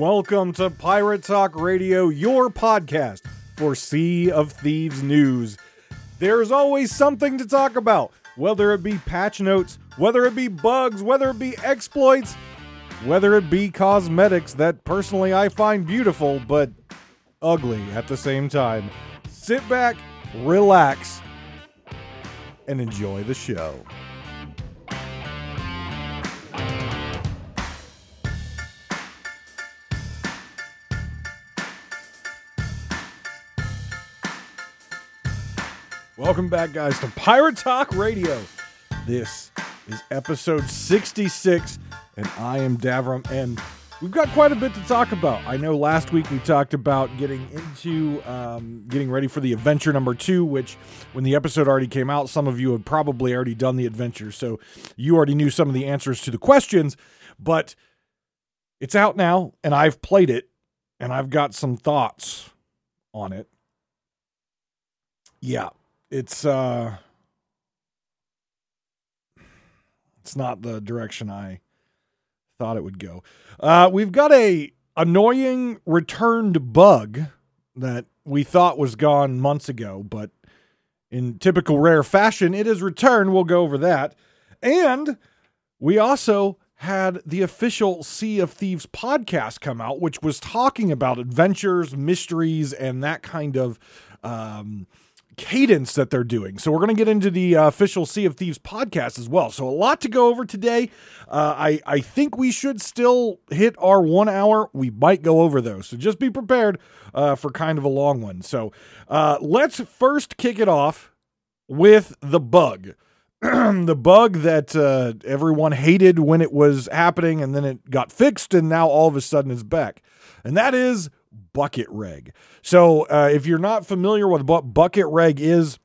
Welcome to Pirate Talk Radio, your podcast for Sea of Thieves news. There's always something to talk about, whether it be patch notes, whether it be bugs, whether it be exploits, whether it be cosmetics that personally I find beautiful but ugly at the same time. Sit back, relax, and enjoy the show. Welcome back, guys, to Pirate Talk Radio. This is episode 66, and I am Davrim, and we've got quite a bit to talk about. I know last week we talked about getting into um, getting ready for the adventure number two, which when the episode already came out, some of you had probably already done the adventure, so you already knew some of the answers to the questions, but it's out now, and I've played it, and I've got some thoughts on it. Yeah, it's uh it's not the direction I thought it would go. Uh we've got a annoying returned bug that we thought was gone months ago, but in typical rare fashion, it is returned. We'll go over that. And we also had the official Sea of Thieves podcast come out, which was talking about adventures, mysteries, and that kind of um, cadence that they're doing. So we're going to get into the uh, official Sea of Thieves podcast as well. So a lot to go over today. Uh, I I think we should still hit our one hour. We might go over those, so just be prepared uh, for kind of a long one. So uh, let's first kick it off with the bug. the bug that uh, everyone hated when it was happening, and then it got fixed, and now all of a sudden it's back. And that is bucket reg. So uh, if you're not familiar with what bucket reg is,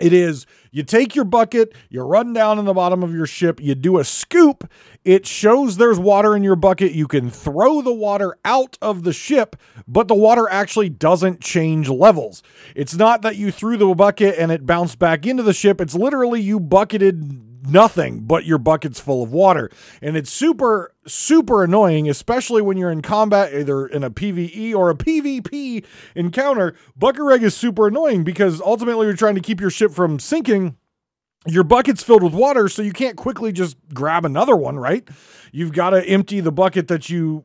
it is you take your bucket, you run down in the bottom of your ship, you do a scoop. It shows there's water in your bucket. You can throw the water out of the ship, but the water actually doesn't change levels. It's not that you threw the bucket and it bounced back into the ship. It's literally you bucketed nothing but your bucket's full of water. And it's super, super annoying, especially when you're in combat, either in a PvE or a PvP encounter. Bucket reg is super annoying because ultimately you're trying to keep your ship from sinking. Your bucket's filled with water, so you can't quickly just grab another one, right? You've got to empty the bucket that you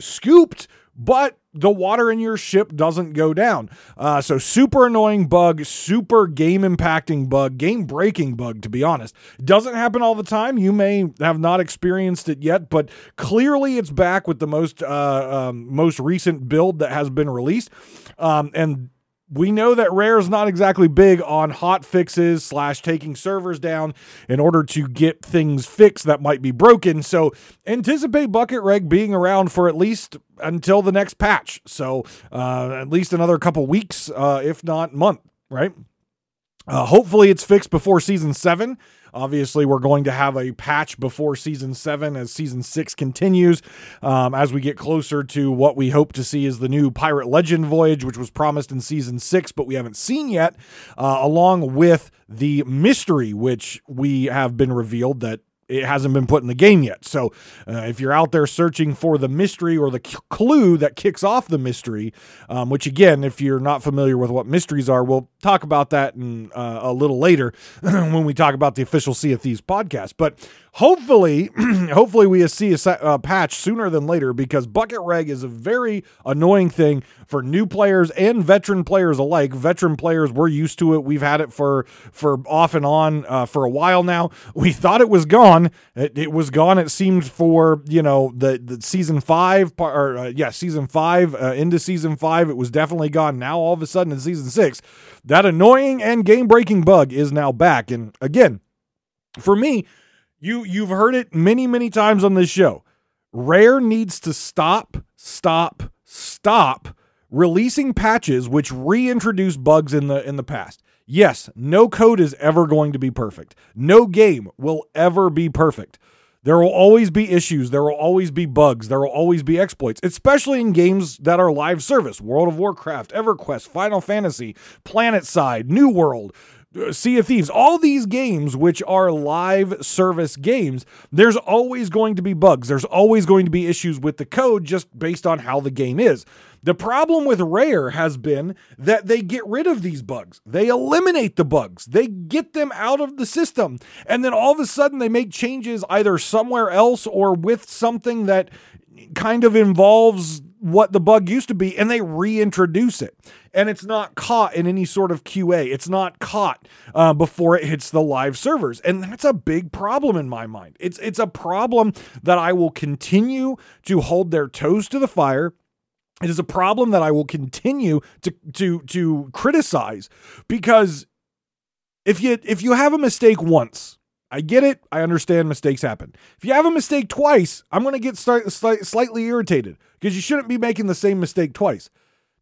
scooped, but the water in your ship doesn't go down. Uh, so super annoying bug, super game impacting bug, game breaking bug. To be honest, doesn't happen all the time. You may have not experienced it yet, but clearly it's back with the most uh, um, most recent build that has been released, um, and we know that Rare is not exactly big on hot fixes slash taking servers down in order to get things fixed that might be broken. So anticipate Bucket Reg being around for at least until the next patch. So uh, at least another couple weeks, uh, if not month, right? Uh, hopefully it's fixed before season seven. Obviously, we're going to have a patch before season seven as season six continues. Um, as we get closer to what we hope to see is the new Pirate Legend Voyage, which was promised in season six, but we haven't seen yet, uh, along with the mystery, which we have been revealed that it hasn't been put in the game yet. So uh, if you're out there searching for the mystery or the clue that kicks off the mystery, um, which again, if you're not familiar with what mysteries are, we'll talk about that in, uh, a little later when we talk about the official Sea of Thieves podcast. But hopefully, hopefully we see a uh, patch sooner than later because bucket reg is a very annoying thing for new players and veteran players alike. Veteran players, we're used to it. We've had it for for off and on uh, for a while now. We thought it was gone. It, it, was gone. It seemed for you know the the season five or uh, yeah season five uh, into season five. It was definitely gone. Now all of a sudden in season six, that annoying and game breaking bug is now back. And again, for me you you've heard it many many times on this show. Rare needs to stop, stop, stop releasing patches which reintroduce bugs in the in the past. Yes, no code is ever going to be perfect. No game will ever be perfect. There will always be issues. There will always be bugs. There will always be exploits, especially in games that are live service World of Warcraft, EverQuest, Final Fantasy, PlanetSide, New World, Uh, sea of Thieves, all these games, which are live service games, there's always going to be bugs. There's always going to be issues with the code just based on how the game is. The problem with Rare has been that they get rid of these bugs. They eliminate the bugs. They get them out of the system. And then all of a sudden they make changes either somewhere else or with something that kind of involves what the bug used to be and they reintroduce it. And it's not caught in any sort of QA. It's not caught uh, before it hits the live servers. And that's a big problem in my mind. It's, it's a problem that I will continue to hold their toes to the fire it is a problem that I will continue to to to criticize because if you if you have a mistake once, I get it. I understand mistakes happen. If you have a mistake twice, I'm going to get slightly irritated because you shouldn't be making the same mistake twice.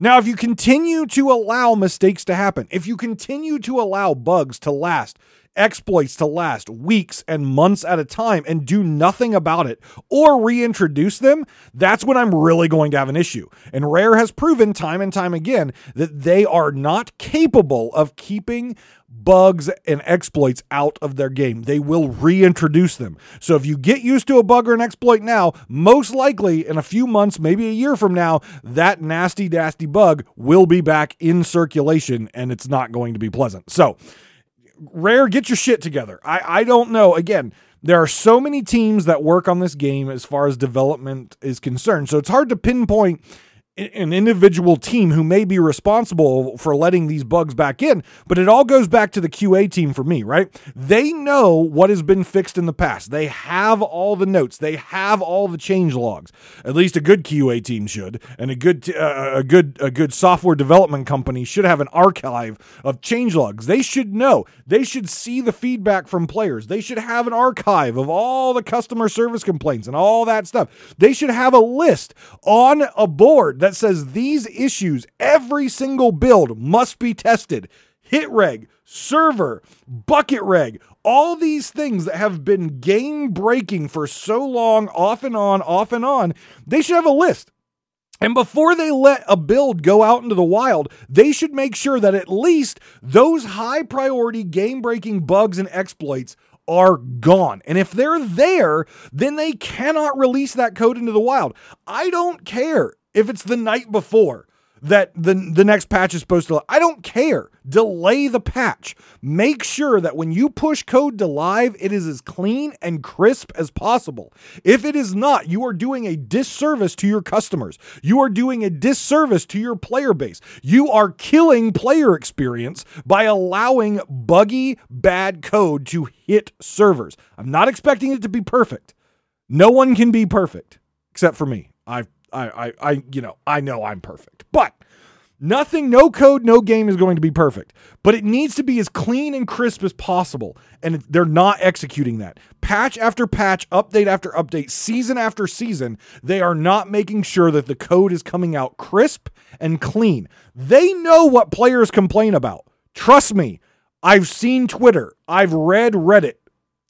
Now, if you continue to allow mistakes to happen, if you continue to allow bugs to last, exploits to last weeks and months at a time and do nothing about it or reintroduce them, that's when I'm really going to have an issue. And Rare has proven time and time again that they are not capable of keeping bugs and exploits out of their game. They will reintroduce them. So if you get used to a bug or an exploit now, most likely in a few months, maybe a year from now, that nasty, nasty bug will be back in circulation and it's not going to be pleasant. So, Rare, get your shit together. I, I don't know. Again, there are so many teams that work on this game as far as development is concerned. So it's hard to pinpoint an individual team who may be responsible for letting these bugs back in, but it all goes back to the QA team for me, right? They know what has been fixed in the past. They have all the notes. They have all the change logs. At least a good QA team should, and a good uh, a good a good software development company should have an archive of change logs. They should know. They should see the feedback from players. They should have an archive of all the customer service complaints and all that stuff. They should have a list on a board that says these issues, every single build must be tested. Hit reg, server, bucket reg, all these things that have been game breaking for so long, off and on, off and on, they should have a list. And before they let a build go out into the wild, they should make sure that at least those high priority game breaking bugs and exploits are gone. And if they're there, then they cannot release that code into the wild. I don't care if it's the night before that the the next patch is supposed to I don't care. Delay the patch. Make sure that when you push code to live, it is as clean and crisp as possible. If it is not, you are doing a disservice to your customers. You are doing a disservice to your player base. You are killing player experience by allowing buggy bad code to hit servers. I'm not expecting it to be perfect. No one can be perfect except for me. I've I, I, I, you know, I know I'm perfect, but nothing, no code, no game is going to be perfect. But it needs to be as clean and crisp as possible, and they're not executing that. Patch after patch, update after update, season after season, they are not making sure that the code is coming out crisp and clean. They know what players complain about. Trust me, I've seen Twitter, I've read Reddit.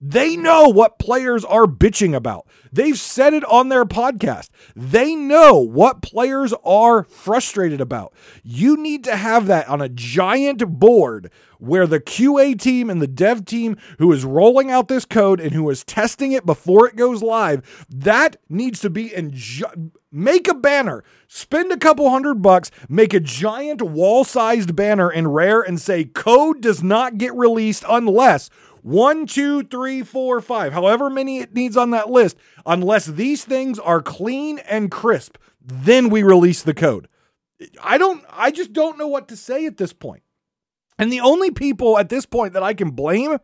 They know what players are bitching about. They've said it on their podcast. They know what players are frustrated about. You need to have that on a giant board where the QA team and the dev team who is rolling out this code and who is testing it before it goes live, that needs to be in ju- make a banner, spend a couple hundred bucks, make a giant wall-sized banner in Rare and say code does not get released unless one, two, three, four, five, however many it needs on that list, unless these things are clean and crisp, then we release the code. I don't, I just don't know what to say at this point. And the only people at this point that I can blame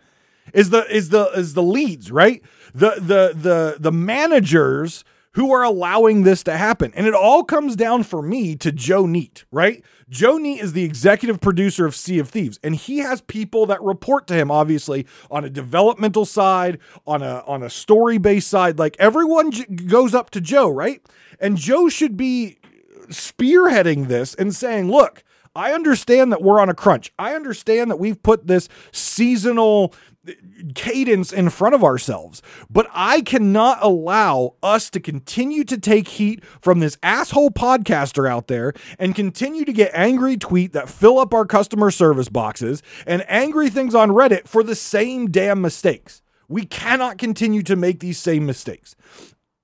is the is the is the leads, right? The the the the managers who are allowing this to happen. And it all comes down for me to Joe Neate, right? Joe Neate is the executive producer of Sea of Thieves, and he has people that report to him, obviously, on a developmental side, on a on a story based side. Like everyone j- goes up to Joe, right? And Joe should be spearheading this and saying, look, I understand that we're on a crunch. I understand that we've put this seasonal uh, cadence in front of ourselves. But I cannot allow us to continue to take heat from this asshole podcaster out there and continue to get angry tweet that fill up our customer service boxes and angry things on Reddit for the same damn mistakes. We cannot continue to make these same mistakes.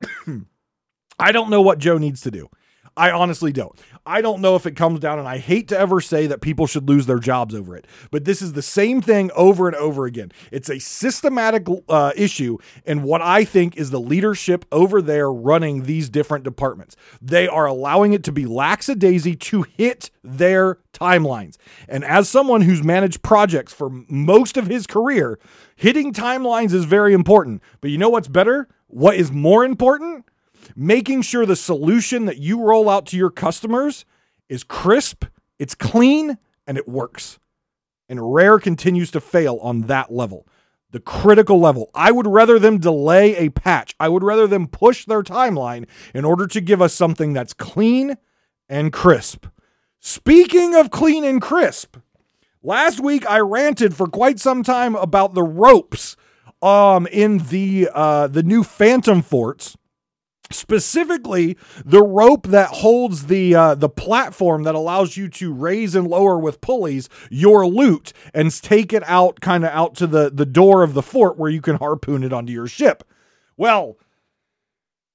I don't know what Joe needs to do. I honestly don't. I don't know if it comes down, and I hate to ever say that people should lose their jobs over it, but this is the same thing over and over again. It's a systematic uh, issue, and what I think is the leadership over there running these different departments. They are allowing it to be lackadaisy to hit their timelines. And as someone who's managed projects for most of his career, hitting timelines is very important. But you know what's better? What is more important? Making sure the solution that you roll out to your customers is crisp, it's clean, and it works. And Rare continues to fail on that level, the critical level. I would rather them delay a patch. I would rather them push their timeline in order to give us something that's clean and crisp. Speaking of clean and crisp, last week I ranted for quite some time about the ropes um in the uh the new phantom forts specifically the rope that holds the uh, the platform that allows you to raise and lower with pulleys your loot and take it out kind of out to the the door of the fort where you can harpoon it onto your ship. Well,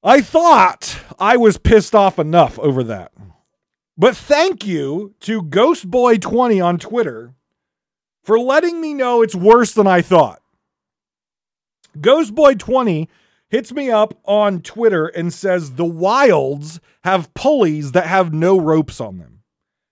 I thought I was pissed off enough over that. But thank you to Ghostboy20 on Twitter for letting me know it's worse than I thought. Ghostboy20 hits me up on Twitter and says the wilds have pulleys that have no ropes on them.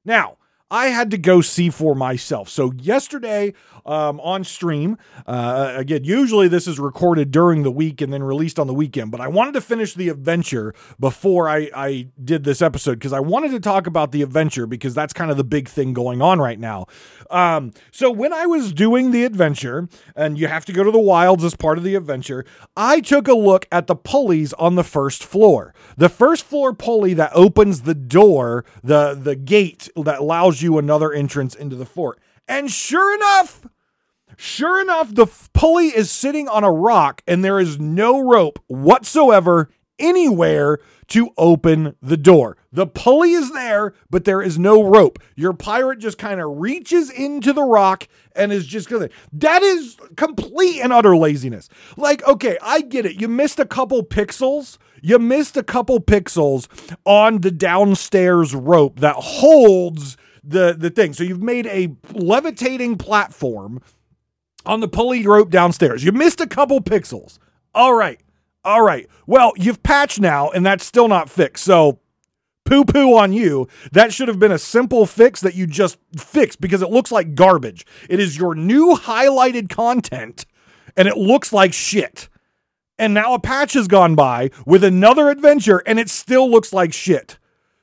Now, I had to go see for myself. So yesterday um, on stream, uh, again, usually this is recorded during the week and then released on the weekend, but I wanted to finish the adventure before I, I did this episode because I wanted to talk about the adventure because that's kind of the big thing going on right now. Um, so when I was doing the adventure, and you have to go to the wilds as part of the adventure, I took a look at the pulleys on the first floor. The first floor pulley that opens the door, the the gate that allows you another entrance into the fort. And sure enough, sure enough, the pulley is sitting on a rock and there is no rope whatsoever anywhere to open the door. The pulley is there, but there is no rope. Your pirate just kind of reaches into the rock and is just gonna. That is complete and utter laziness. Like, okay, I get it. You missed a couple pixels. You missed a couple pixels on the downstairs rope that holds the the thing. So you've made a levitating platform on the pulley rope downstairs. You missed a couple pixels. All right. All right. Well, you've patched now, and that's still not fixed. So, poo poo on you. That should have been a simple fix that you just fixed because it looks like garbage. It is your new highlighted content, and it looks like shit. And now a patch has gone by with another adventure, and it still looks like shit.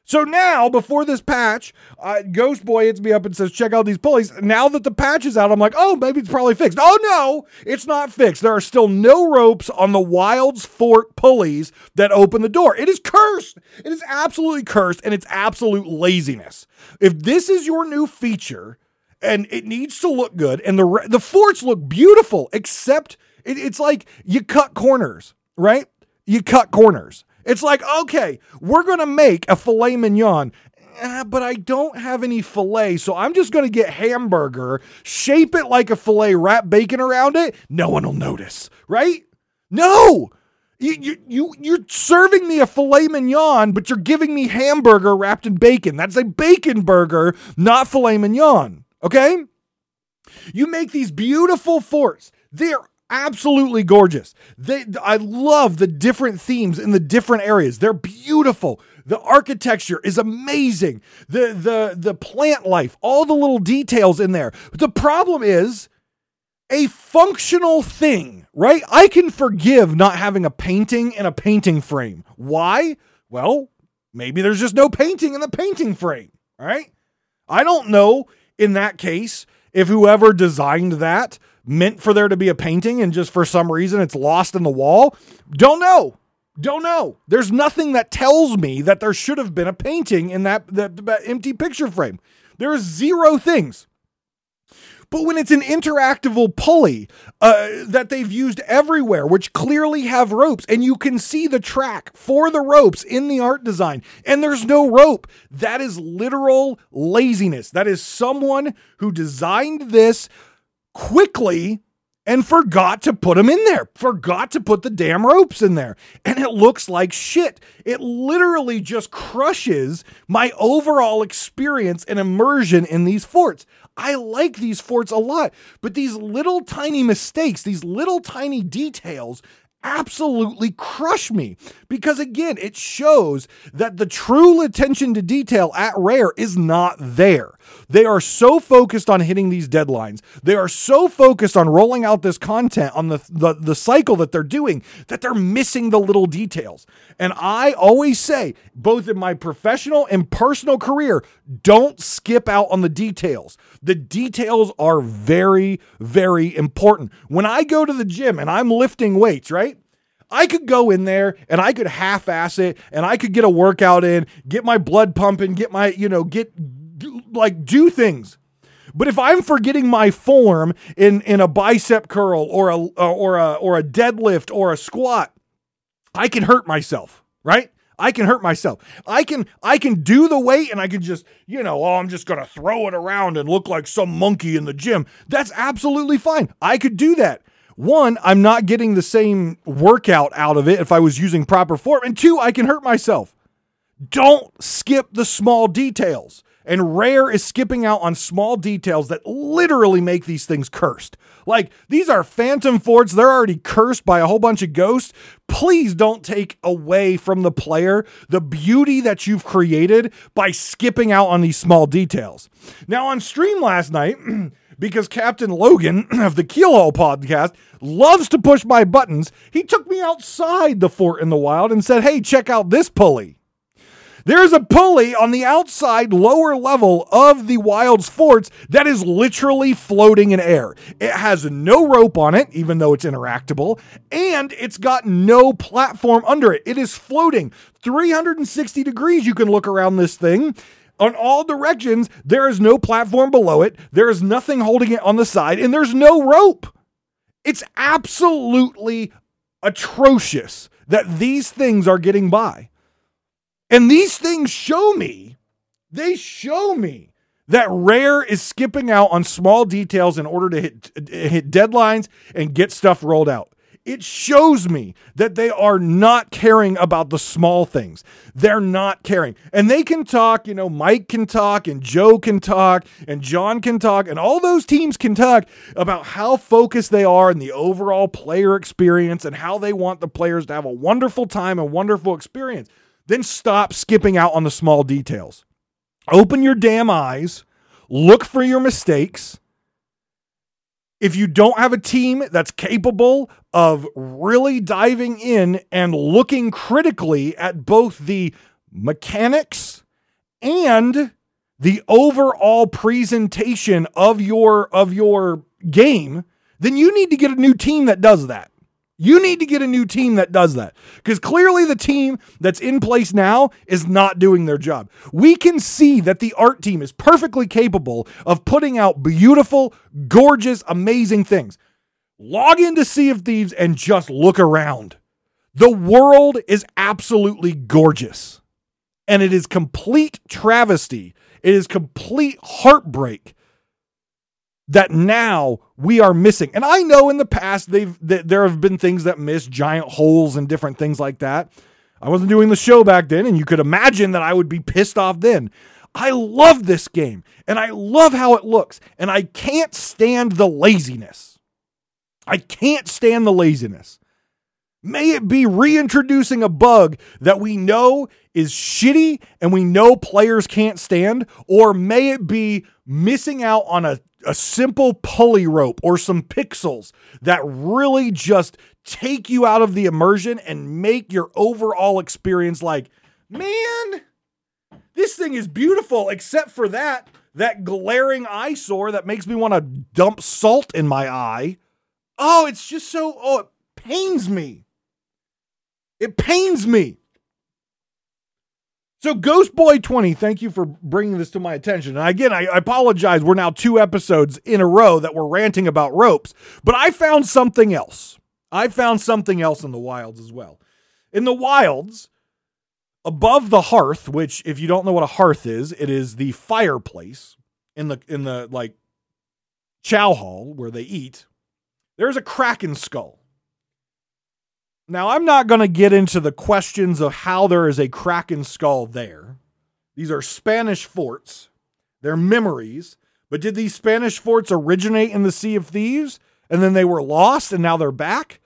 So now, before this patch, uh, Ghost Boy hits me up and says, check out these pulleys. Now that the patch is out, I'm like, oh, maybe it's probably fixed. Oh, no, it's not fixed. There are still no ropes on the Wilds Fort pulleys that open the door. It is cursed. It is absolutely cursed, and it's absolute laziness. If this is your new feature, and it needs to look good, and the, the forts look beautiful, except it, it's like you cut corners, right? You cut corners. It's like, okay, we're going to make a filet mignon, eh, but I don't have any filet, so I'm just going to get hamburger, shape it like a filet, wrap bacon around it. No one will notice, right? No. You, you, you, you're serving me a filet mignon, but you're giving me hamburger wrapped in bacon. That's a bacon burger, not filet mignon. Okay? You make these beautiful forts. They're absolutely gorgeous. They, I love the different themes in the different areas. They're beautiful. The architecture is amazing. The the the plant life, all the little details in there. But the problem is a functional thing, right? I can forgive not having a painting in a painting frame. Why? Well, maybe there's just no painting in the painting frame, right? I don't know in that case if whoever designed that meant for there to be a painting and just for some reason it's lost in the wall? Don't know. Don't know. There's nothing that tells me that there should have been a painting in that, that, that empty picture frame. There are zero things. But when it's an interactable pulley uh, that they've used everywhere, which clearly have ropes, and you can see the track for the ropes in the art design, and there's no rope, that is literal laziness. That is someone who designed this quickly and forgot to put them in there, forgot to put the damn ropes in there. And it looks like shit. It literally just crushes my overall experience and immersion in these forts. I like these forts a lot, but these little tiny mistakes, these little tiny details absolutely crush me because again it shows that the true attention to detail at rare is not there they are so focused on hitting these deadlines. They are so focused on rolling out this content on the, the the cycle that they're doing that they're missing the little details. And i always say both in my professional and personal career don't skip out on the details. The details are very very important. When i go to the gym and i'm lifting weights right? I could go in there and I could half ass it and I could get a workout in, get my blood pumping, get my, you know, get like do things. But if I'm forgetting my form in in a bicep curl or a uh, or a or a deadlift or a squat, I can hurt myself, right? I can hurt myself. I can I can do the weight and I can just, you know, oh, I'm just going to throw it around and look like some monkey in the gym. That's absolutely fine. I could do that one, I'm not getting the same workout out of it if I was using proper form. And two, I can hurt myself. Don't skip the small details. And Rare is skipping out on small details that literally make these things cursed. Like, these are phantom forts. They're already cursed by a whole bunch of ghosts. Please don't take away from the player the beauty that you've created by skipping out on these small details. Now, on stream last night, because Captain Logan of the Keelhaul podcast loves to push my buttons, he took me outside the fort in the wild and said, Hey, check out this pulley. There's a pulley on the outside lower level of the Wild's forts that is literally floating in air. It has no rope on it, even though it's interactable, and it's got no platform under it. It is floating 360 degrees. You can look around this thing on all directions. There is no platform below it, there is nothing holding it on the side, and there's no rope. It's absolutely atrocious that these things are getting by. And these things show me, they show me that Rare is skipping out on small details in order to hit, hit deadlines and get stuff rolled out it shows me that they are not caring about the small things. They're not caring. And they can talk, you know, Mike can talk, and Joe can talk, and John can talk, and all those teams can talk about how focused they are in the overall player experience and how they want the players to have a wonderful time and wonderful experience. Then stop skipping out on the small details. Open your damn eyes, look for your mistakes if you don't have a team that's capable of really diving in and looking critically at both the mechanics and the overall presentation of your of your game, then you need to get a new team that does that. You need to get a new team that does that because clearly the team that's in place now is not doing their job. We can see that the art team is perfectly capable of putting out beautiful, gorgeous, amazing things. Log into Sea of Thieves and just look around. The world is absolutely gorgeous. And it is complete travesty. It is complete heartbreak that now we are missing. And I know in the past they've th- there have been things that miss giant holes and different things like that. I wasn't doing the show back then and you could imagine that I would be pissed off then. I love this game and I love how it looks and I can't stand the laziness. I can't stand the laziness. May it be reintroducing a bug that we know is shitty and we know players can't stand, or may it be missing out on a a simple pulley rope or some pixels that really just take you out of the immersion and make your overall experience like, man, this thing is beautiful, except for that that glaring eyesore that makes me want to dump salt in my eye. Oh, it's just so oh, it pains me. It pains me. So, Ghost Boy 20, thank you for bringing this to my attention. And again, I, I, apologize. We're now two episodes in a row that we're ranting about ropes, but I found something else. I found something else in the wilds as well. In the wilds, above the hearth, which if you don't know what a hearth is, it is the fireplace in the in the like chow hall where they eat. There's a kraken skull. Now, I'm not going to get into the questions of how there is a kraken skull there. These are Spanish forts. They're memories. But did these Spanish forts originate in the Sea of Thieves and then they were lost and now they're back?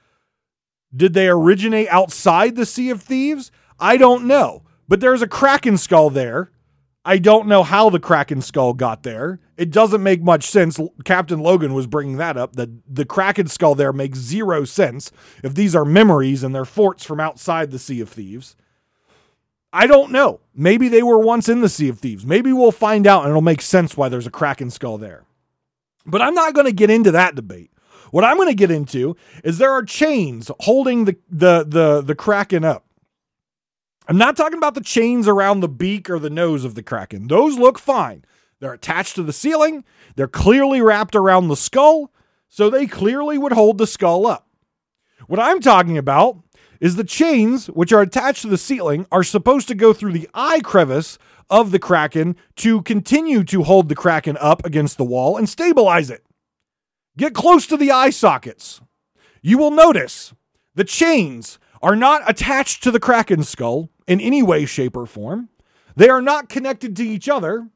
Did they originate outside the Sea of Thieves? I don't know. But there's a Kraken skull there. I don't know how the Kraken skull got there. It doesn't make much sense. Captain Logan was bringing that up. That the Kraken skull there makes zero sense if these are memories and they're forts from outside the Sea of Thieves. I don't know. Maybe they were once in the Sea of Thieves. Maybe we'll find out and it'll make sense why there's a Kraken skull there. But I'm not going to get into that debate. What I'm going to get into is there are chains holding the the the the kraken up. I'm not talking about the chains around the beak or the nose of the kraken. Those look fine. They're attached to the ceiling. They're clearly wrapped around the skull, so they clearly would hold the skull up. What I'm talking about is the chains which are attached to the ceiling are supposed to go through the eye crevice of the kraken to continue to hold the kraken up against the wall and stabilize it. Get close to the eye sockets. You will notice the chains are not attached to the Kraken skull in any way, shape, or form. They are not connected to each other.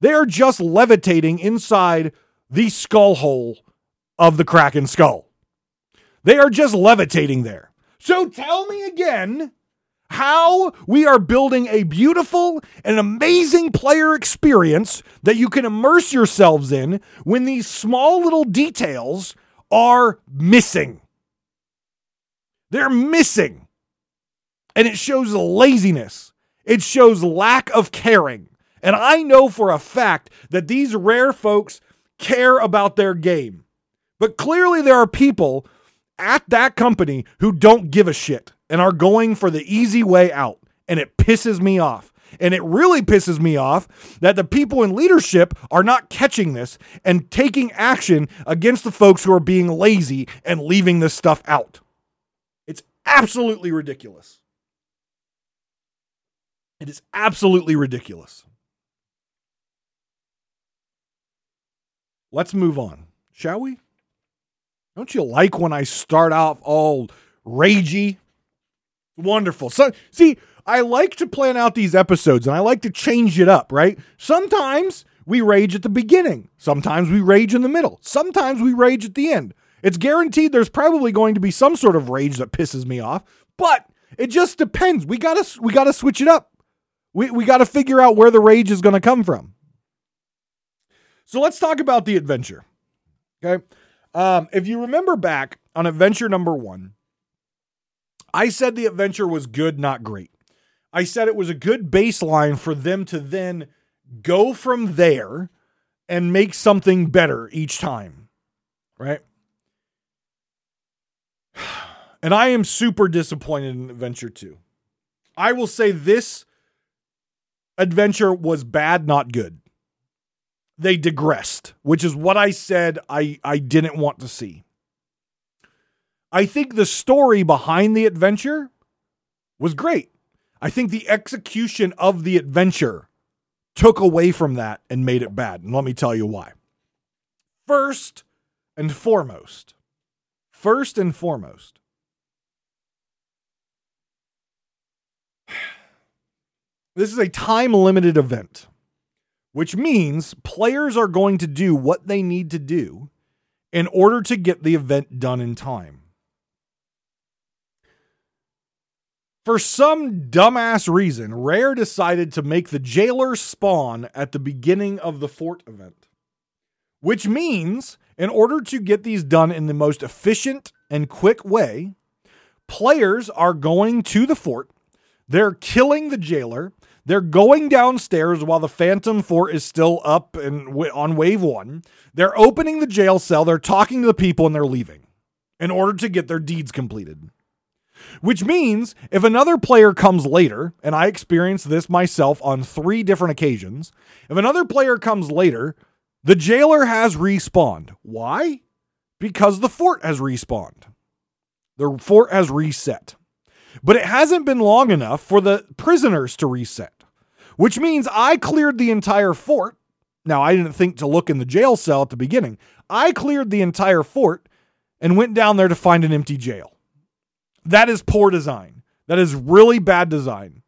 They are just levitating inside the skull hole of the Kraken skull. They are just levitating there. So tell me again how we are building a beautiful and amazing player experience that you can immerse yourselves in when these small little details are missing. They're missing. And it shows laziness. It shows lack of caring. And I know for a fact that these rare folks care about their game. But clearly, there are people at that company who don't give a shit and are going for the easy way out. And it pisses me off. And it really pisses me off that the people in leadership are not catching this and taking action against the folks who are being lazy and leaving this stuff out. It's absolutely ridiculous. It is absolutely ridiculous. Let's move on, shall we? Don't you like when I start off all ragey Wonderful. So, see, I like to plan out these episodes and I like to change it up, right? Sometimes we rage at the beginning, sometimes we rage in the middle, sometimes we rage at the end. It's guaranteed there's probably going to be some sort of rage that pisses me off, but it just depends. We got to we got to switch it up. We we got to figure out where the rage is going to come from. So let's talk about the adventure. Okay? Um, if you remember back on adventure number 1, I said the adventure was good, not great. I said it was a good baseline for them to then go from there and make something better each time. Right? And I am super disappointed in Adventure 2. I will say this adventure was bad, not good. They digressed, which is what I said I, I didn't want to see. I think the story behind the adventure was great. I think the execution of the adventure took away from that and made it bad. And let me tell you why. First and foremost, first and foremost, this is a time limited event, which means players are going to do what they need to do in order to get the event done in time. For some dumbass reason, Rare decided to make the jailer spawn at the beginning of the fort event. Which means, in order to get these done in the most efficient and quick way, players are going to the fort, they're killing the jailer, they're going downstairs while the Phantom Fort is still up and on wave one. They're opening the jail cell, they're talking to the people, and they're leaving in order to get their deeds completed. Which means if another player comes later, and I experienced this myself on three different occasions, if another player comes later, the jailer has respawned. Why? Because the fort has respawned. The fort has reset. But it hasn't been long enough for the prisoners to reset, which means I cleared the entire fort. Now, I didn't think to look in the jail cell at the beginning. I cleared the entire fort and went down there to find an empty jail. That is poor design. That is really bad design.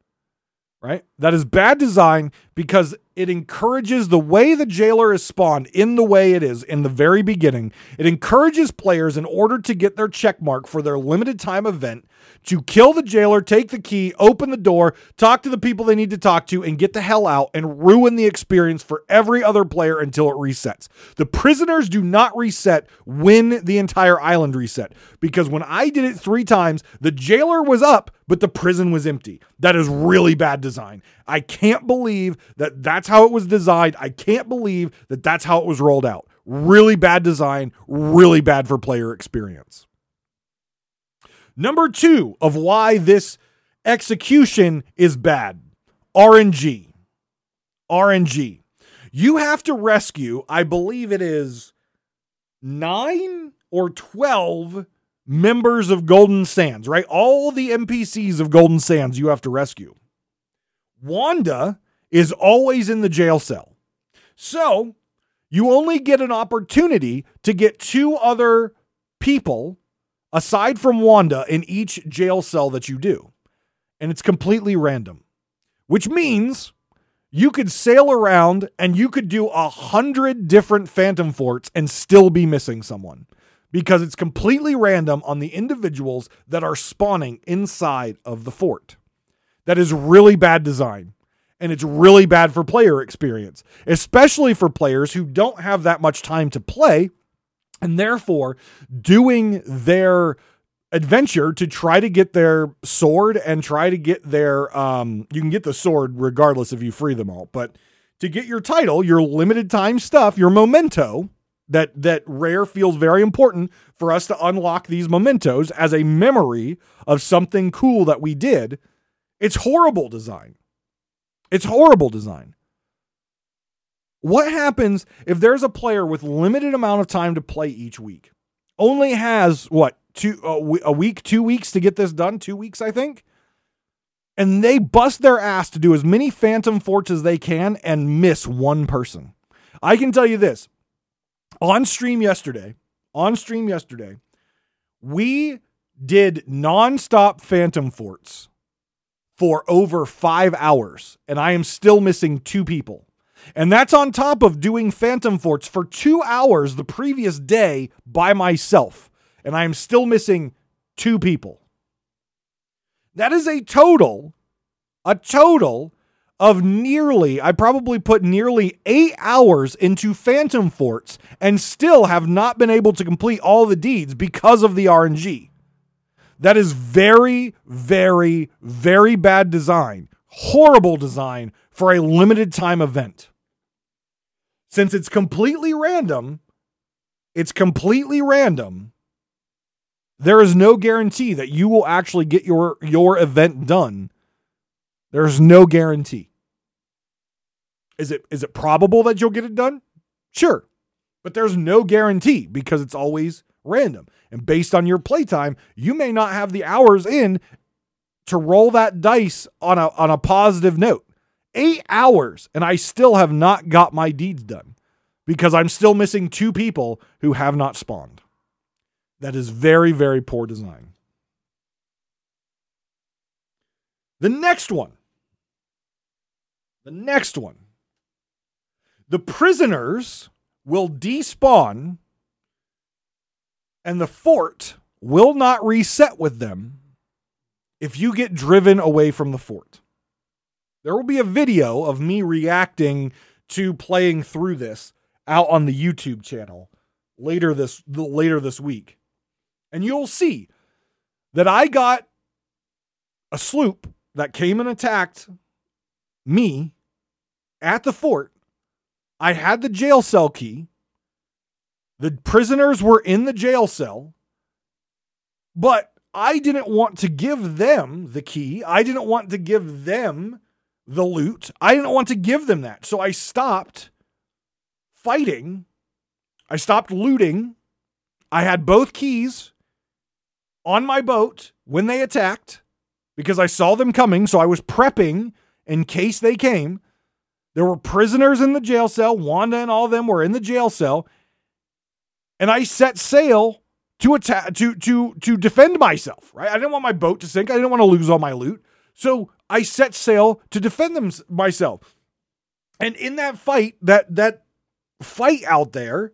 Right? That is bad design because it encourages the way the jailer is spawned in the way it is in the very beginning. It encourages players in order to get their check mark for their limited time event to kill the jailer, take the key, open the door, talk to the people they need to talk to, and get the hell out and ruin the experience for every other player until it resets. The prisoners do not reset when the entire island reset because when I did it three times, the jailer was up, but the prison was empty. That is really bad design. I can't believe that that's how it was designed. I can't believe that that's how it was rolled out. Really bad design, really bad for player experience. Number two of why this execution is bad RNG. RNG. You have to rescue, I believe it is nine or 12 members of Golden Sands, right? All the NPCs of Golden Sands you have to rescue. Wanda is always in the jail cell. So you only get an opportunity to get two other people aside from Wanda in each jail cell that you do. And it's completely random, which means you could sail around and you could do a hundred different phantom forts and still be missing someone because it's completely random on the individuals that are spawning inside of the fort. That is really bad design. And it's really bad for player experience, especially for players who don't have that much time to play and therefore doing their adventure to try to get their sword and try to get their um you can get the sword regardless if you free them all but to get your title your limited time stuff your memento that that rare feels very important for us to unlock these mementos as a memory of something cool that we did it's horrible design it's horrible design what happens if there's a player with limited amount of time to play each week? Only has what two a week, two weeks to get this done. Two weeks, I think. And they bust their ass to do as many phantom forts as they can and miss one person. I can tell you this: on stream yesterday, on stream yesterday, we did nonstop phantom forts for over five hours, and I am still missing two people. And that's on top of doing Phantom Forts for two hours the previous day by myself. And I am still missing two people. That is a total, a total of nearly, I probably put nearly eight hours into Phantom Forts and still have not been able to complete all the deeds because of the RNG. That is very, very, very bad design. Horrible design for a limited time event since it's completely random, it's completely random. There is no guarantee that you will actually get your your event done. There's no guarantee. Is it is it probable that you'll get it done? Sure. But there's no guarantee because it's always random. And based on your playtime, you may not have the hours in to roll that dice on a on a positive note eight hours and I still have not got my deeds done because I'm still missing two people who have not spawned. That is very, very poor design. The next one. The next one. The prisoners will despawn and the fort will not reset with them if you get driven away from the fort. There will be a video of me reacting to playing through this out on the YouTube channel later this later this week. And you'll see that I got a sloop that came and attacked me at the fort. I had the jail cell key. The prisoners were in the jail cell. But I didn't want to give them the key. I didn't want to give them the loot. I didn't want to give them that. So I stopped fighting. I stopped looting. I had both keys on my boat when they attacked because I saw them coming. So I was prepping in case they came. There were prisoners in the jail cell. Wanda and all of them were in the jail cell. And I set sail to attack to to to defend myself, right? I didn't want my boat to sink. I didn't want to lose all my loot. So I set sail to defend them myself. And in that fight, that that fight out there,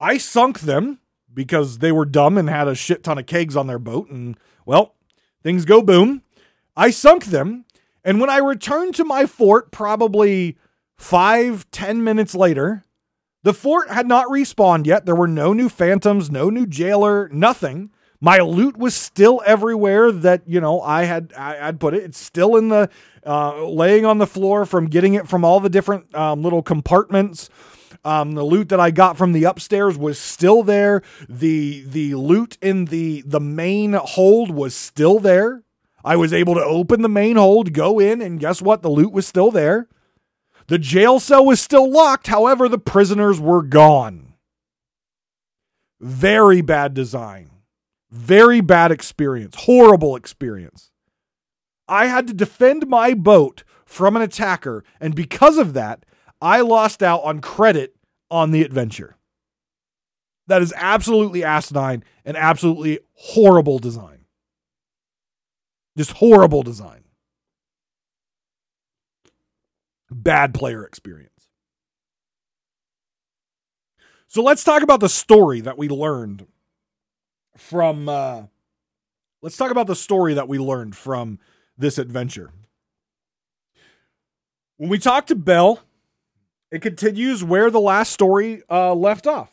I sunk them because they were dumb and had a shit ton of kegs on their boat and well, things go boom. I sunk them, and when I returned to my fort probably five, ten minutes later, the fort had not respawned yet. There were no new phantoms, no new jailer, nothing. My loot was still everywhere that you know I had I, had put it. It's still in the uh, laying on the floor from getting it from all the different um, little compartments. Um, the loot that I got from the upstairs was still there. The the loot in the the main hold was still there. I was able to open the main hold, go in, and guess what? The loot was still there. The jail cell was still locked, however, the prisoners were gone. Very bad design. Very bad experience. Horrible experience. I had to defend my boat from an attacker, and because of that, I lost out on credit on the adventure. That is absolutely asinine and absolutely horrible design. Just horrible design bad player experience. So let's talk about the story that we learned from. Uh, let's talk about the story that we learned from this adventure. When we talk to Belle, it continues where the last story uh, left off.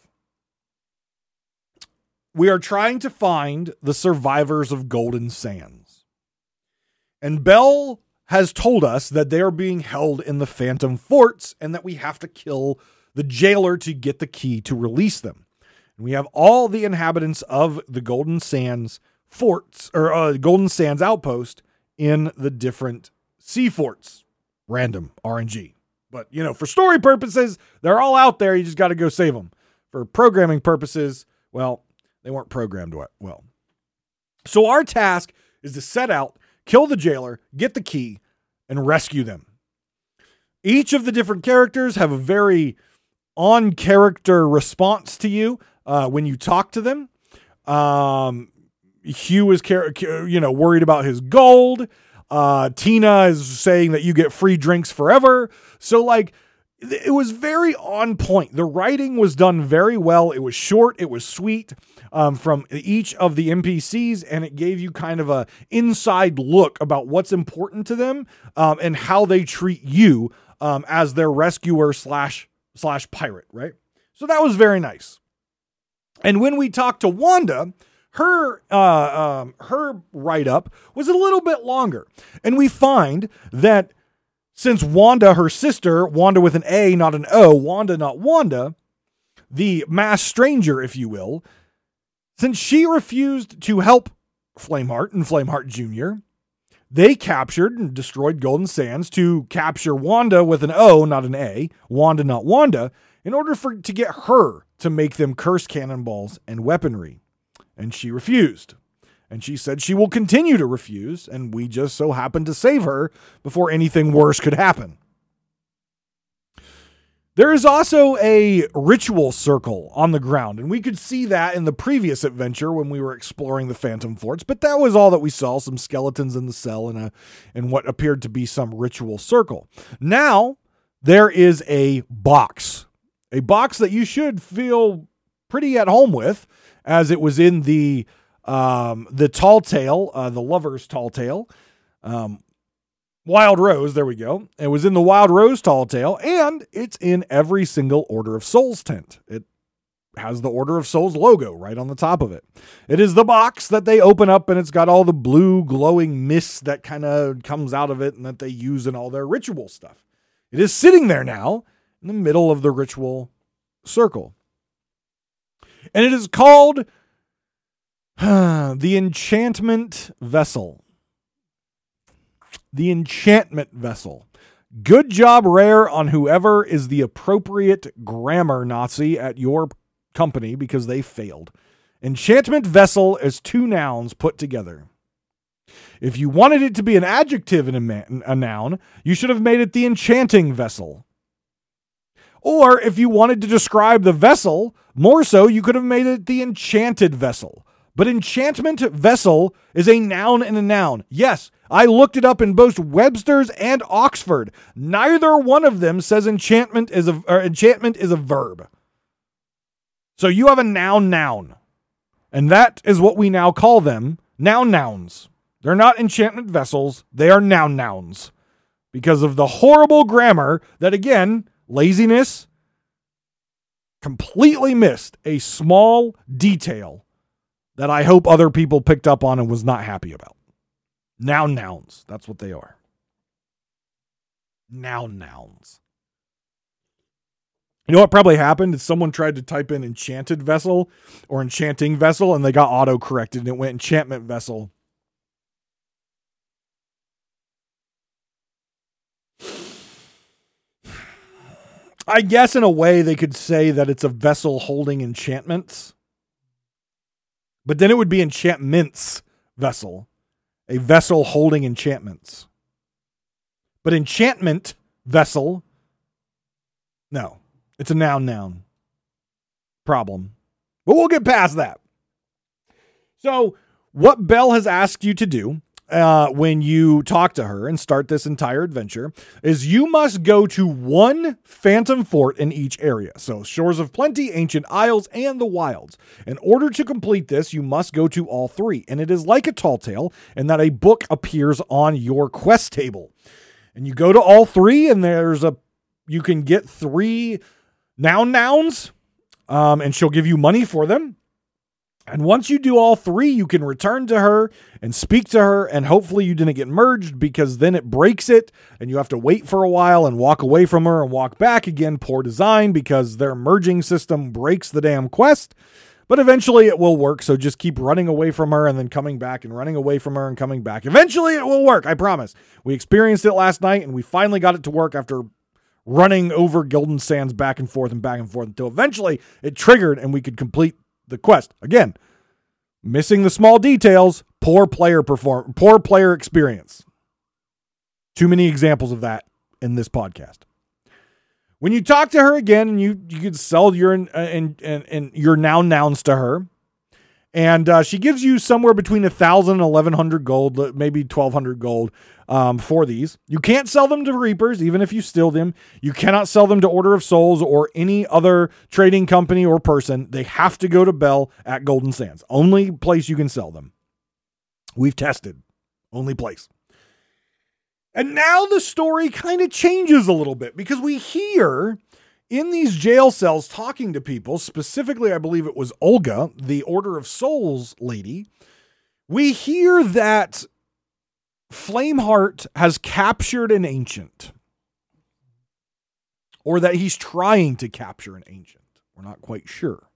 We are trying to find the survivors of Golden Sands. And Belle has told us that they are being held in the Phantom Forts and that we have to kill the jailer to get the key to release them. And we have all the inhabitants of the Golden Sands forts or uh, Golden Sands outpost in the different sea forts. Random RNG. But, you know, for story purposes, they're all out there. You just got to go save them. For programming purposes, well, they weren't programmed well. So our task is to set out kill the jailer, get the key, and rescue them. Each of the different characters have a very on character response to you uh, when you talk to them. Um, Hugh is, you know, worried about his gold. Uh, Tina is saying that you get free drinks forever. So, like, it was very on point. The writing was done very well. It was short, it was sweet um, from each of the NPCs, and it gave you kind of a inside look about what's important to them um, and how they treat you um, as their rescuer slash slash pirate. Right. So that was very nice. And when we talked to Wanda, her uh, um, her write up was a little bit longer, and we find that since Wanda, her sister, Wanda with an A, not an O, Wanda, not Wanda, the mass stranger, if you will, since she refused to help Flameheart and Flameheart Jr., they captured and destroyed Golden Sands to capture Wanda with an O, not an A, Wanda, not Wanda, in order for to get her to make them curse cannonballs and weaponry. And she refused and she said she will continue to refuse, and we just so happened to save her before anything worse could happen. There is also a ritual circle on the ground, and we could see that in the previous adventure when we were exploring the Phantom Forts, but that was all that we saw some skeletons in the cell and, a, and what appeared to be some ritual circle. Now, there is a box, a box that you should feel pretty at home with, as it was in the um, the tall tale, uh, the lover's tall tale, um, Wild Rose, there we go. It was in the Wild Rose tall tale, and it's in every single Order of Souls tent. It has the Order of Souls logo right on the top of it. It is the box that they open up, and it's got all the blue glowing mist that kind of comes out of it and that they use in all their ritual stuff. It is sitting there now in the middle of the ritual circle. And it is called the enchantment vessel. The enchantment vessel. Good job, Rare, on whoever is the appropriate grammar Nazi at your company because they failed. Enchantment vessel is two nouns put together. If you wanted it to be an adjective in a, a noun, you should have made it the enchanting vessel. Or if you wanted to describe the vessel, more so, you could have made it the enchanted vessel. But enchantment vessel is a noun and a noun. Yes, I looked it up in both Webster's and Oxford. Neither one of them says enchantment is a enchantment is a verb. So you have a noun noun. And that is what we now call them, noun nouns. They're not enchantment vessels, they are noun nouns. Because of the horrible grammar that again, laziness completely missed a small detail that I hope other people picked up on and was not happy about. Noun nouns. That's what they are. Noun nouns. You know what probably happened is someone tried to type in enchanted vessel or enchanting vessel and they got auto corrected and it went enchantment vessel. I guess in a way they could say that it's a vessel holding enchantments. But then it would be enchantments vessel, a vessel holding enchantments. But enchantment vessel, no, it's a noun noun problem. But we'll get past that. So, what Belle has asked you to do uh, when you talk to her and start this entire adventure is you must go to one phantom fort in each area. So, Shores of Plenty, Ancient Isles, and the Wilds. In order to complete this, you must go to all three. And it is like a tall tale in that a book appears on your quest table. And you go to all three, and there's a you can get three noun nouns, um, and she'll give you money for them. And once you do all three, you can return to her and speak to her, and hopefully you didn't get merged because then it breaks it and you have to wait for a while and walk away from her and walk back again. Poor design because their merging system breaks the damn quest. But eventually it will work, so just keep running away from her and then coming back and running away from her and coming back. Eventually it will work, I promise. We experienced it last night and we finally got it to work after running over Golden Sands back and forth and back and forth until eventually it triggered and we could complete the quest. Again, missing the small details, poor player perform poor player experience. Too many examples of that in this podcast. When you talk to her again and you you could sell your and and, and your noun nouns to her, and uh, she gives you somewhere between a thousand and eleven hundred gold, maybe twelve hundred gold um, for these. You can't sell them to Reapers, even if you steal them. You cannot sell them to Order of Souls or any other trading company or person. They have to go to Belle at Golden Sands. Only place you can sell them. We've tested. Only place. And now the story kind of changes a little bit because we hear in these jail cells talking to people, specifically, I believe it was Olga, the Order of Souls lady. We hear that Flameheart has captured an ancient, or that he's trying to capture an ancient. We're not quite sure.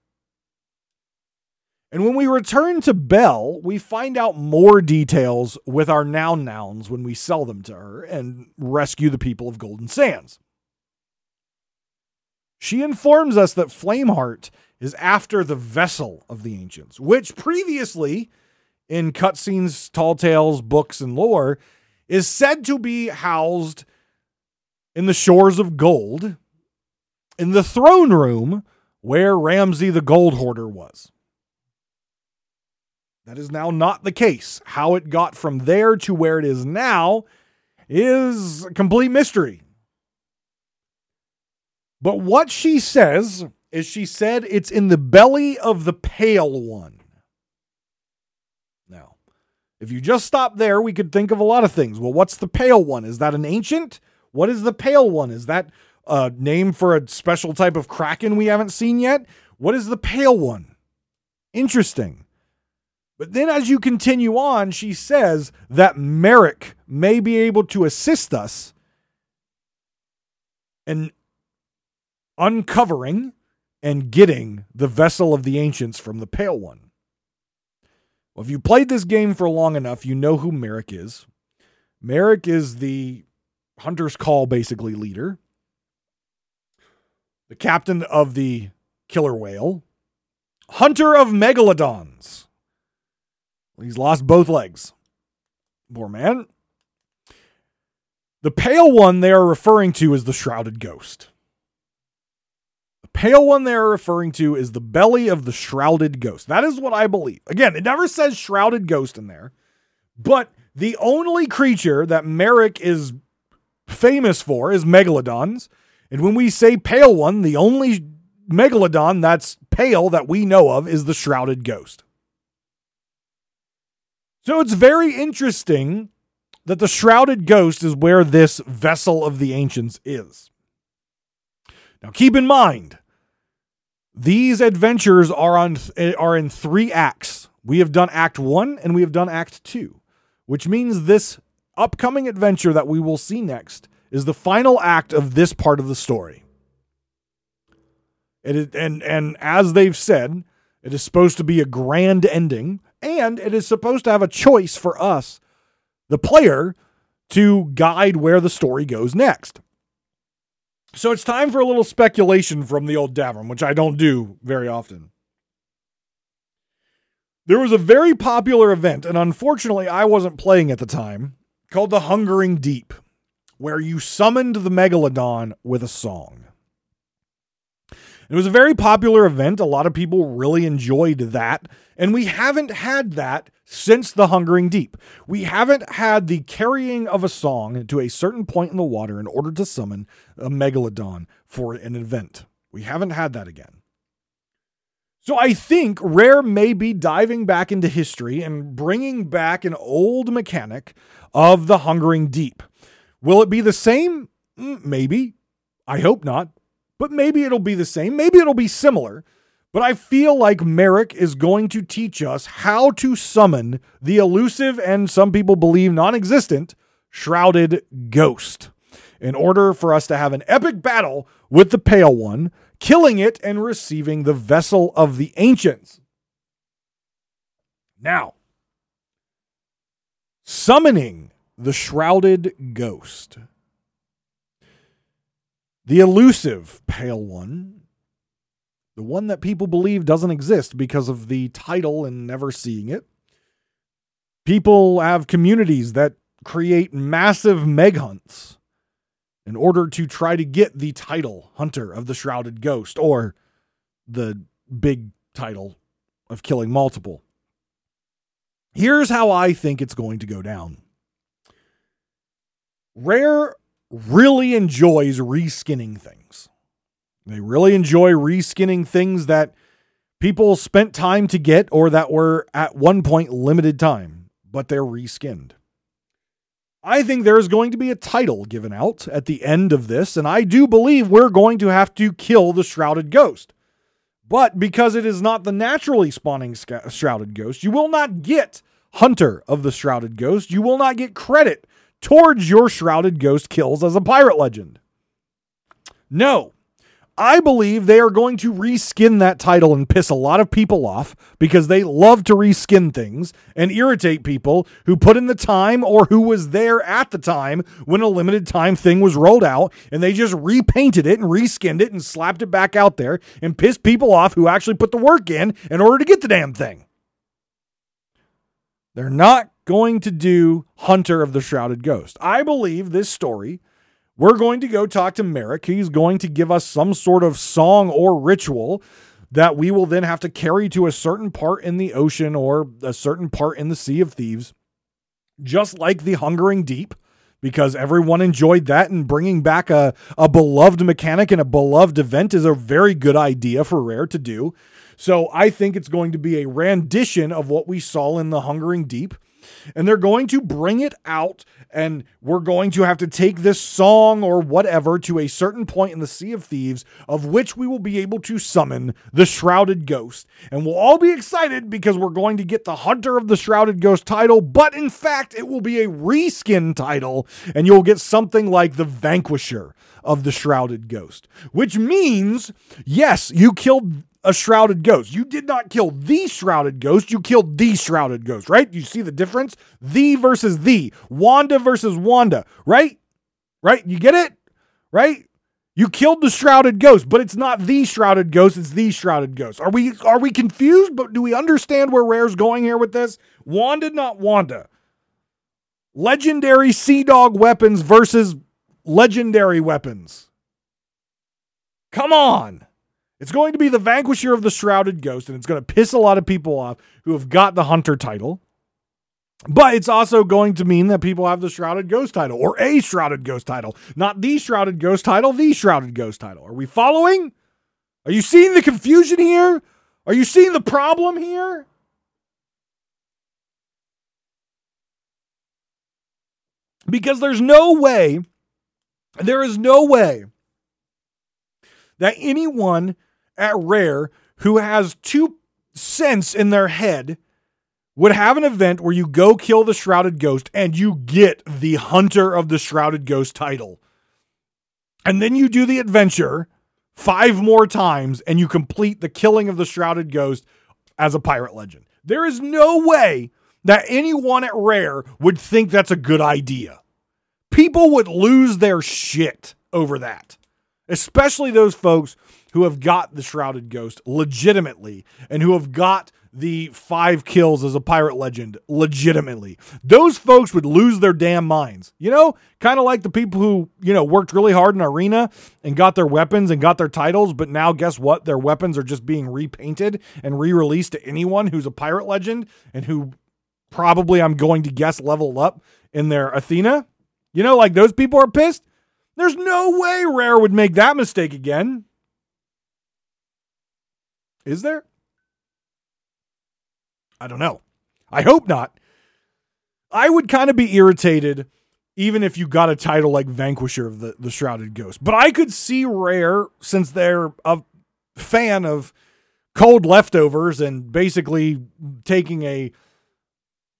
And when we return to Belle, we find out more details with our noun nouns when we sell them to her and rescue the people of Golden Sands. She informs us that Flameheart is after the vessel of the ancients, which previously in cutscenes, tall tales, books, and lore, is said to be housed in the shores of gold in the throne room where Ramsey the Gold Hoarder was. That is now not the case. How it got from there to where it is now is a complete mystery. But what she says is she said it's in the belly of the pale one. Now, if you just stop there, we could think of a lot of things. Well, what's the pale one? Is that an ancient? What is the pale one? Is that a name for a special type of kraken we haven't seen yet? What is the pale one? Interesting. But then as you continue on, she says that Merrick may be able to assist us in uncovering and getting the vessel of the ancients from the pale one. Well, if you played this game for long enough, you know who Merrick is. Merrick is the Hunter's Call, basically, leader, the captain of the killer whale, hunter of megalodons. He's lost both legs. Poor man. The pale one they are referring to is the shrouded ghost. Pale one they are referring to is the belly of the shrouded ghost. That is what I believe. Again, it never says shrouded ghost in there, but the only creature that Merrick is famous for is megalodons. And when we say pale one, the only megalodon that's pale that we know of is the shrouded ghost. So it's very interesting that the shrouded ghost is where this vessel of the ancients is. Now keep in mind, these adventures are on are in 3 acts. We have done act 1 and we have done act 2, which means this upcoming adventure that we will see next is the final act of this part of the story. It is, and and as they've said, it is supposed to be a grand ending, and it is supposed to have a choice for us the player to guide where the story goes next. So it's time for a little speculation from the old Davrim, which I don't do very often. There was a very popular event, and unfortunately, I wasn't playing at the time, called the Hungering Deep, where you summoned the Megalodon with a song. It was a very popular event. A lot of people really enjoyed that. And we haven't had that since the Hungering Deep. We haven't had the carrying of a song to a certain point in the water in order to summon a megalodon for an event. We haven't had that again. So I think Rare may be diving back into history and bringing back an old mechanic of the Hungering Deep. Will it be the same? Mm, maybe. I hope not but maybe it'll be the same. Maybe it'll be similar. But I feel like Merrick is going to teach us how to summon the elusive and some people believe non existent shrouded ghost in order for us to have an epic battle with the Pale One, killing it and receiving the vessel of the ancients. Now, summoning the shrouded ghost. The elusive pale one, the one that people believe doesn't exist because of the title and never seeing it. People have communities that create massive meg hunts in order to try to get the title Hunter of the Shrouded Ghost or the big title of killing multiple. Here's how I think it's going to go down. Rare really enjoys reskinning things. They really enjoy reskinning things that people spent time to get or that were at one point limited time, but they're reskinned. I think there is going to be a title given out at the end of this, and I do believe we're going to have to kill the Shrouded Ghost. But because it is not the naturally spawning Shrouded Ghost, you will not get Hunter of the Shrouded Ghost. You will not get credit towards your shrouded ghost kills as a pirate legend. No, I believe they are going to reskin that title and piss a lot of people off because they love to reskin things and irritate people who put in the time or who was there at the time when a limited time thing was rolled out and they just repainted it and reskinned it and slapped it back out there and pissed people off who actually put the work in in order to get the damn thing. They're not going to do Hunter of the Shrouded Ghost. I believe this story, we're going to go talk to Merrick. He's going to give us some sort of song or ritual that we will then have to carry to a certain part in the ocean or a certain part in the Sea of Thieves, just like the Hungering Deep. Because everyone enjoyed that, and bringing back a, a beloved mechanic and a beloved event is a very good idea for Rare to do. So I think it's going to be a rendition of what we saw in the Hungering Deep and they're going to bring it out and we're going to have to take this song or whatever to a certain point in the Sea of Thieves of which we will be able to summon the Shrouded Ghost. And we'll all be excited because we're going to get the Hunter of the Shrouded Ghost title, but in fact, it will be a reskin title and you'll get something like the Vanquisher of the Shrouded Ghost, which means, yes, you killed a shrouded ghost. You did not kill the shrouded ghost. You killed the shrouded ghost, right? You see the difference? The versus the. Wanda versus Wanda, right? Right? You get it? Right? You killed the shrouded ghost, but it's not the shrouded ghost, it's the shrouded ghost. Are we are we confused? But do we understand where Rare's going here with this? Wanda, not Wanda. Legendary Sea Dog weapons versus legendary weapons. Come on. It's going to be the vanquisher of the shrouded ghost, and it's going to piss a lot of people off who have got the hunter title. But it's also going to mean that people have the Shrouded Ghost title or a Shrouded Ghost title, not the Shrouded Ghost title, the Shrouded Ghost title. Are we following? Are you seeing the confusion here? Are you seeing the problem here? Because there's no way, there is no way that anyone at Rare who has two cents in their head would have an event where you go kill the Shrouded Ghost and you get the Hunter of the Shrouded Ghost title. And then you do the adventure five more times and you complete the killing of the Shrouded Ghost as a pirate legend. There is no way that anyone at Rare would think that's a good idea. People would lose their shit over that, especially those folks who have got the Shrouded Ghost legitimately and who have got the five kills as a pirate legend legitimately. Those folks would lose their damn minds. You know, kind of like the people who, you know, worked really hard in Arena and got their weapons and got their titles, but now guess what? Their weapons are just being repainted and re released to anyone who's a pirate legend and who probably, I'm going to guess, leveled up in their Athena. You know, like those people are pissed. There's no way Rare would make that mistake again. Is there? I don't know. I hope not. I would kind of be irritated even if you got a title like Vanquisher of the, the Shrouded Ghost. But I could see Rare, since they're a fan of cold leftovers and basically taking a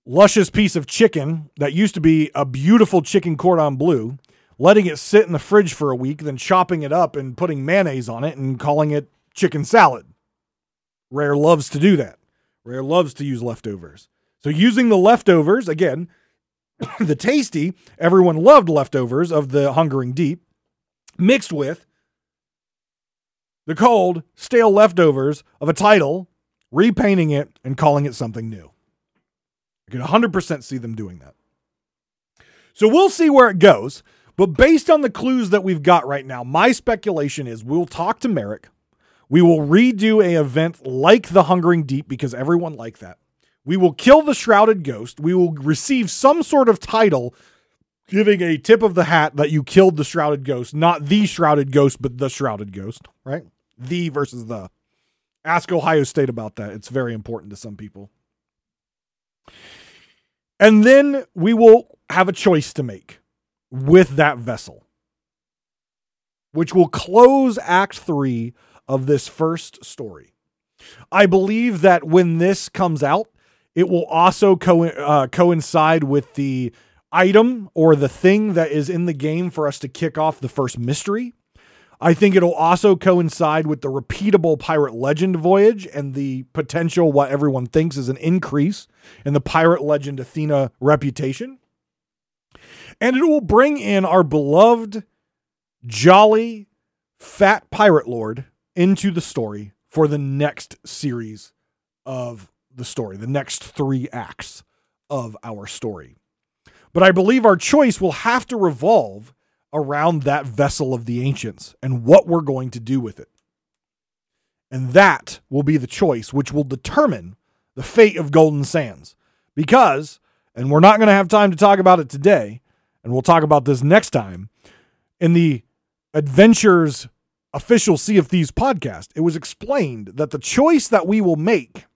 luscious piece of chicken that used to be a beautiful chicken cordon bleu, letting it sit in the fridge for a week, then chopping it up and putting mayonnaise on it and calling it chicken salad. Rare loves to do that. Rare loves to use leftovers. So using the leftovers, again, the tasty, everyone loved leftovers of the Hungering Deep, mixed with the cold, stale leftovers of a title, repainting it and calling it something new. I can 100% see them doing that. So we'll see where it goes. But based on the clues that we've got right now, my speculation is we'll talk to Merrick. We will redo a event like the Hungering Deep because everyone liked that. We will kill the Shrouded Ghost. We will receive some sort of title giving a tip of the hat that you killed the Shrouded Ghost, not the Shrouded Ghost, but the Shrouded Ghost, right? The versus the. Ask Ohio State about that. It's very important to some people. And then we will have a choice to make with that vessel, which will close Act 3 of this first story. I believe that when this comes out, it will also co- uh, coincide with the item or the thing that is in the game for us to kick off the first mystery. I think it'll also coincide with the repeatable Pirate Legend voyage and the potential, what everyone thinks is an increase in the Pirate Legend Athena reputation. And it will bring in our beloved, jolly, fat pirate lord into the story for the next series of the story, the next three acts of our story. But I believe our choice will have to revolve around that vessel of the ancients and what we're going to do with it. And that will be the choice which will determine the fate of Golden Sands. Because, and we're not going to have time to talk about it today, and we'll talk about this next time, in the Adventures official Sea of Thieves podcast, it was explained that the choice that we will make,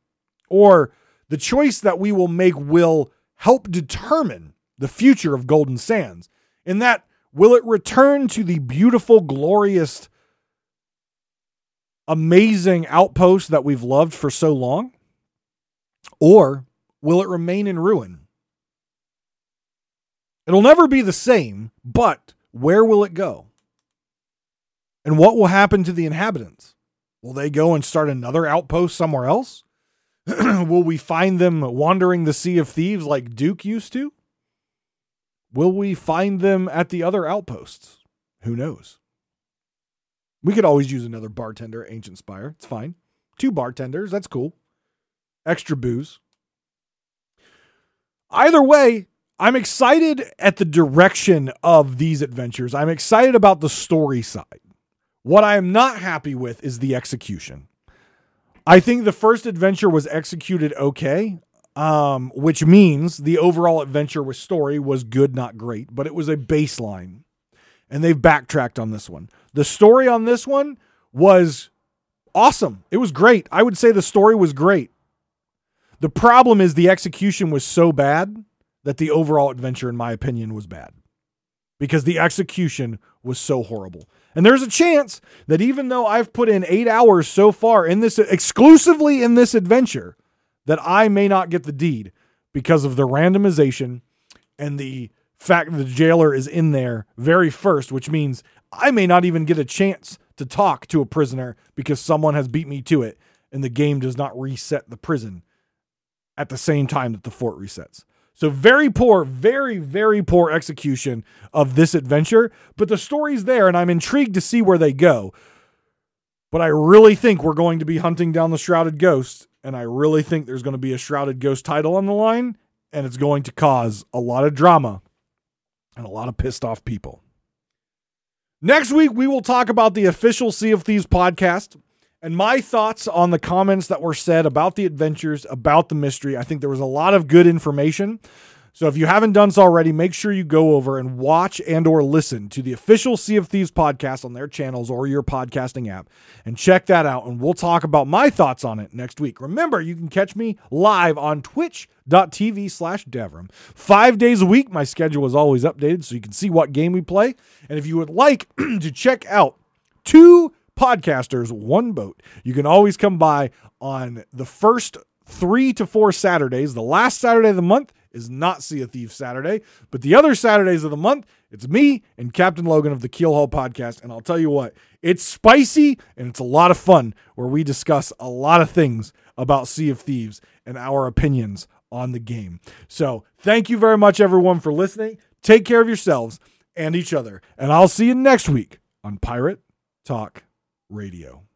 or the choice that we will make, will help determine the future of Golden Sands. In that, will it return to the beautiful, glorious, amazing outpost that we've loved for so long? Or will it remain in ruin? It'll never be the same, but where will it go? And what will happen to the inhabitants? Will they go and start another outpost somewhere else? Will we find them wandering the Sea of Thieves like Duke used to? Will we find them at the other outposts? Who knows? We could always use another bartender, Ancient Spire. It's fine. Two bartenders, that's cool. Extra booze. Either way, I'm excited at the direction of these adventures. I'm excited about the story side. What I am not happy with is the execution. I think the first adventure was executed okay, um, which means the overall adventure with story was good, not great, but it was a baseline. And they've backtracked on this one. The story on this one was awesome. It was great. I would say the story was great. The problem is the execution was so bad that the overall adventure, in my opinion, was bad because the execution was so horrible. And there's a chance that even though I've put in eight hours so far in this exclusively in this adventure, that I may not get the deed because of the randomization and the fact that the jailer is in there very first, which means I may not even get a chance to talk to a prisoner because someone has beat me to it and the game does not reset the prison at the same time that the fort resets. So very poor, very, very poor execution of this adventure. But the story's there, and I'm intrigued to see where they go. But I really think we're going to be hunting down the Shrouded Ghost, and I really think there's going to be a Shrouded Ghost title on the line, and it's going to cause a lot of drama and a lot of pissed off people. Next week, we will talk about the official Sea of Thieves podcast and my thoughts on the comments that were said about the adventures, about the mystery. I think there was a lot of good information. So if you haven't done so already, make sure you go over and watch and or listen to the official Sea of Thieves podcast on their channels or your podcasting app and check that out. And we'll talk about my thoughts on it next week. Remember, you can catch me live on twitch.tv slash Davrim. Five days a week. My schedule is always updated so you can see what game we play. And if you would like to check out two podcasters, one boat. You can always come by on the first three to four Saturdays. The last Saturday of the month is not Sea of Thieves Saturday, but the other Saturdays of the month, it's me and Captain Logan of the Keel Keelhaul Podcast. And I'll tell you what, it's spicy and it's a lot of fun where we discuss a lot of things about Sea of Thieves and our opinions on the game. So thank you very much, everyone, for listening. Take care of yourselves and each other. And I'll see you next week on Pirate Talk Radio.